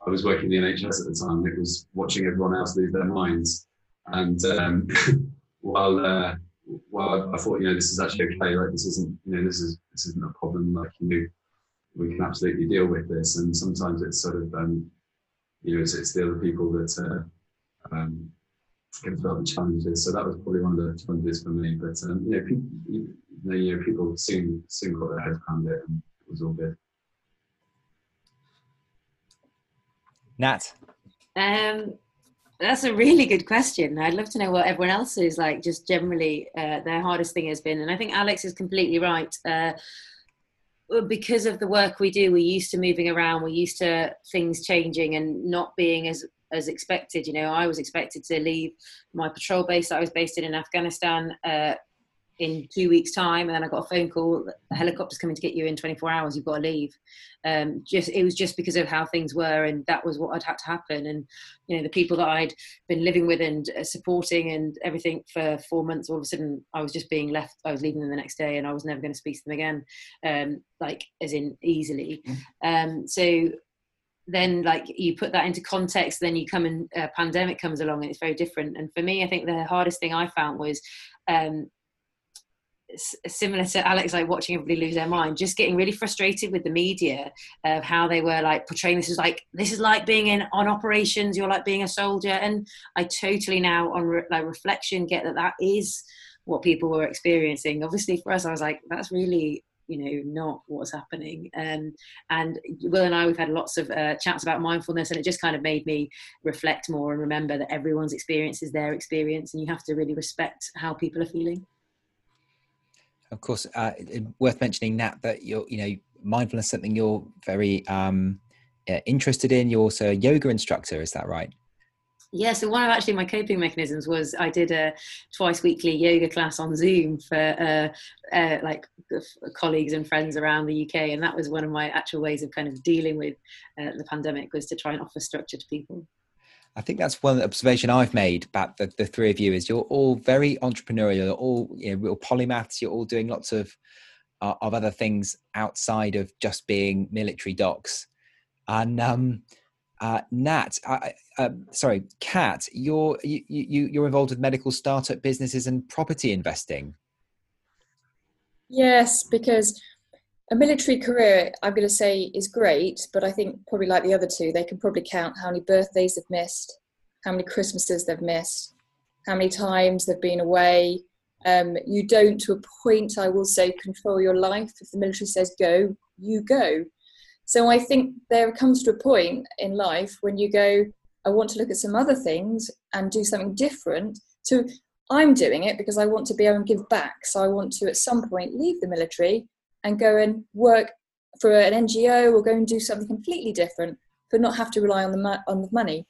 I was working in the NHS at the time. It was watching everyone else lose their minds. And um, while uh, I, I, thought, you know, this is actually okay. Like, this isn't, you know, this is this isn't a problem. Like, you know, we can absolutely deal with this. And sometimes it's sort of, um, you know, it's, it's the other people that uh, um, can throw the challenges. So that was probably one of the challenges for me. But um, you know, people, you know, you know, people soon soon got their heads around it, and it was all good. Nat. Um, that's a really good question. I'd love to know what everyone else is like, just generally, uh, their hardest thing has been. And I think Alex is completely right. Uh, because of the work we do, we're used to moving around, we're used to things changing and not being as as expected. You know, I was expected to leave my patrol base that I was based in in Afghanistan uh, in two weeks' time, and then I got a phone call: the helicopter's coming to get you in 24 hours. You've got to leave. Um, just it was just because of how things were, and that was what had had to happen. And you know, the people that I'd been living with and uh, supporting and everything for four months, all of a sudden, I was just being left. I was leaving them the next day, and I was never going to speak to them again, um, like as in easily. Mm. Um, so then like you put that into context then you come and a pandemic comes along and it's very different and for me i think the hardest thing i found was um, similar to Alex, like watching everybody lose their mind, just getting really frustrated with the media of how they were like portraying this as like this is like being in on operations. You're like being a soldier, and I totally now on re- like reflection get that that is what people were experiencing. Obviously, for us, I was like, that's really you know not what's happening um, and will and i we've had lots of uh, chats about mindfulness and it just kind of made me reflect more and remember that everyone's experience is their experience and you have to really respect how people are feeling of course, uh, worth mentioning Nat that you're, you know, mindfulness something you're very um, uh, interested in. You're also a yoga instructor, is that right? Yeah, so one of actually my coping mechanisms was I did a twice weekly yoga class on Zoom for uh, uh, like colleagues and friends around the UK, and that was one of my actual ways of kind of dealing with uh, the pandemic was to try and offer structure to people. I think that's one observation I've made about the, the three of you is you're all very entrepreneurial, you're all you know, real polymaths, you're all doing lots of uh, of other things outside of just being military docs. And um, uh, Nat, uh, sorry, Kat, you're you, you you're involved with medical startup businesses and property investing. Yes, because a military career, I'm going to say, is great, but I think probably like the other two, they can probably count how many birthdays they've missed, how many Christmases they've missed, how many times they've been away. Um, you don't, to a point, I will say, control your life. If the military says go, you go. So I think there comes to a point in life when you go, I want to look at some other things and do something different. So I'm doing it because I want to be able to give back. So I want to, at some point, leave the military and go and work for an NGO or go and do something completely different, but not have to rely on the on the money.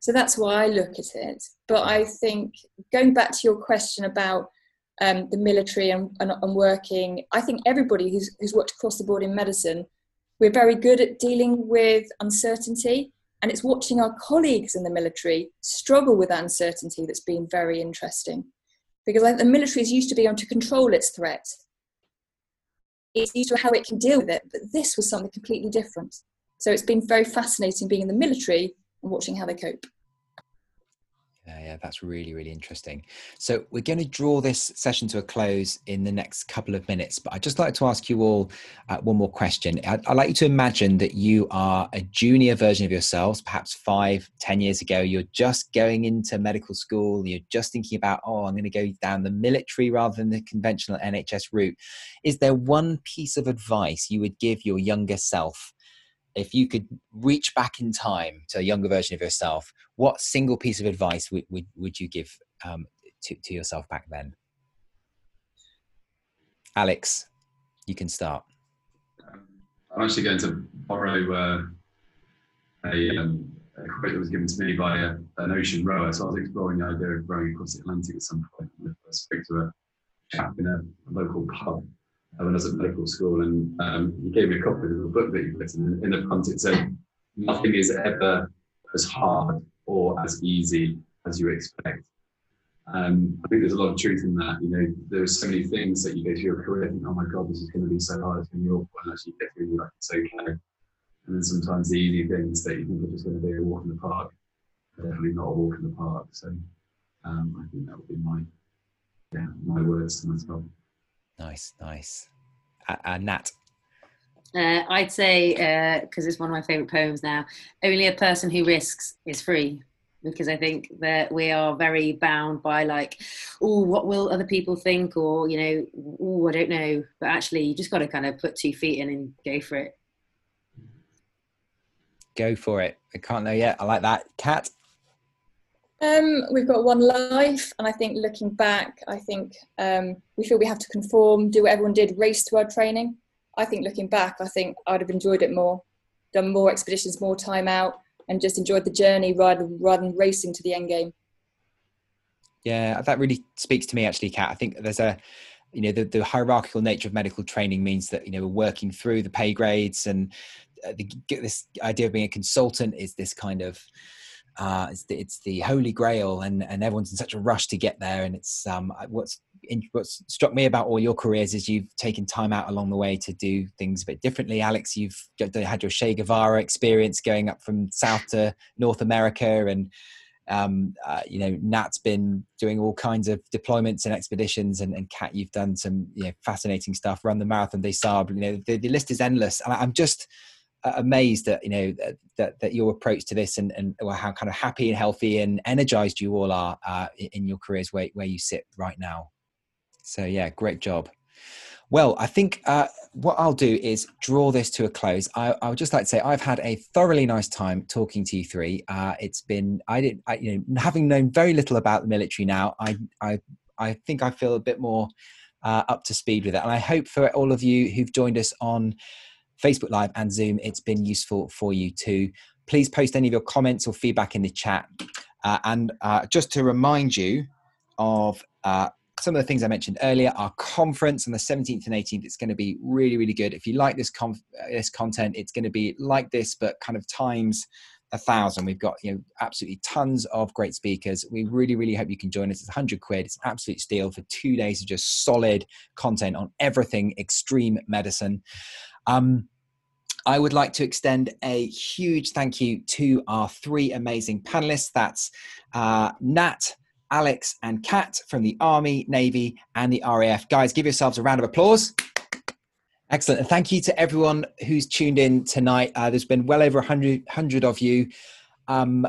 So that's why I look at it. But I think going back to your question about um, the military and, and, and, working, I think everybody who's, who's worked across the board in medicine, we're very good at dealing with uncertainty. And it's watching our colleagues in the military struggle with uncertainty that's been very interesting. Because I think the military is used to be able to control its threat. It's used to how it can deal with it, but this was something completely different. So it's been very fascinating being in the military and watching how they cope. Yeah, yeah, that's really, really interesting. So we're going to draw this session to a close in the next couple of minutes, but I'd just like to ask you all uh, one more question. I'd, I'd, like you to imagine that you are a junior version of yourselves, perhaps five, ten years ago. You're just going into medical school. You're just thinking about, oh, I'm going to go down the military rather than the conventional NHS route. Is there one piece of advice you would give your younger self if you could reach back in time to a younger version of yourself, what single piece of advice would, would, would you give um, to, to yourself back then? Alex, you can start. I'm actually going to borrow uh, a, um, a, quote that was given to me by a, an ocean rower. So I was exploring the idea of rowing across the Atlantic at some point. I spoke to a chap in a local pub when I was at medical school, and um, he gave me a copy of the book that he'd written. In the front, it said, "Nothing is ever as hard or as easy as you expect." Um, I think there's a lot of truth in that. You know, there are so many things that you go through your career, think, "Oh my God, this is going to be so hard." It's going to be awful, and actually get through, you're like, "It's okay." And then sometimes the easy things that you think are just going to be a walk in the park, definitely not a walk in the park. So um, I think that would be my yeah my words to myself. Nice, nice. Uh, uh, Nat. Uh, I'd say, because uh, it's one of my favourite poems now, only a person who risks is free. Because I think that we are very bound by, like, oh, what will other people think? Or, you know, oh, I don't know. But actually, you just got to kind of put two feet in and go for it. Go for it. I can't know yet. I like that. Kat? Um, we've got one life, and I think looking back, I think um, we feel we have to conform, do what everyone did, race to our training. I think looking back, I think I'd have enjoyed it more, done more expeditions, more time out, and just enjoyed the journey rather rather than racing to the end game. Yeah, that really speaks to me, actually, Kat. I think there's a you know the, the hierarchical nature of medical training means that you know we're working through the pay grades and uh, the, this idea of being a consultant is this kind of uh, it's, the, it's the holy grail and, and everyone's in such a rush to get there and it's um, what's in, what's struck me about all your careers is you've taken time out along the way to do things a bit differently. Alex you've had your che guevara experience going up from south to north america and um, uh, you know nat's been doing all kinds of deployments and expeditions and, and kat you've done some you know fascinating stuff run the marathon des sables you know the, the list is endless. And i'm just amazed at you know that, that your approach to this and, and how kind of happy and healthy and energized you all are uh, in your careers where, where you sit right now. So yeah great job. Well i think uh, what i'll do is draw this to a close. I, I, would just like to say i've had a thoroughly nice time talking to you three. Uh, it's been i didn't I, you know having known very little about the military now i i i think i feel a bit more uh, up to speed with it. And i hope for all of you who've joined us on Facebook Live and Zoom, it's been useful for you too. Please post any of your comments or feedback in the chat. Uh, and uh, just to remind you of uh, some of the things I mentioned earlier, our conference on the 17th and 18th, it's going to be really, really good. If you like this, conf- uh, this content, it's going to be like this, but kind of times a thousand. We've got you know absolutely tons of great speakers. We really, really hope you can join us. It's 100 quid. It's absolute steal for two days of just solid content on everything extreme medicine. Um, I would like to extend a huge thank you to our three amazing panelists. That's uh, Nat, Alex, and Kat from the Army, Navy, and the RAF. Guys, give yourselves a round of applause. Excellent. And thank you to everyone who's tuned in tonight. Uh, there's been well over 100, 100 of you. Um,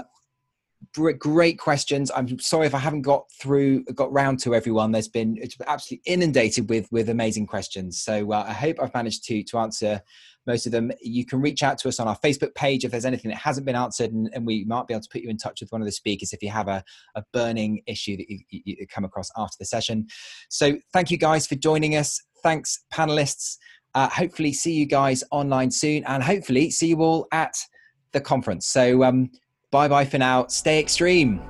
great questions. I'm sorry if I haven't got through, got round to everyone. There's been it's absolutely inundated with with amazing questions. So uh, I hope I've managed to to answer most of them. You can reach out to us on our Facebook page if there's anything that hasn't been answered, and, and we might be able to put you in touch with one of the speakers if you have a, a burning issue that you, you, come across after the session. So thank you guys for joining us. Thanks, panelists. Uh, hopefully, see you guys online soon, and hopefully see you all at the conference. So. Um, Bye bye for now. Stay extreme.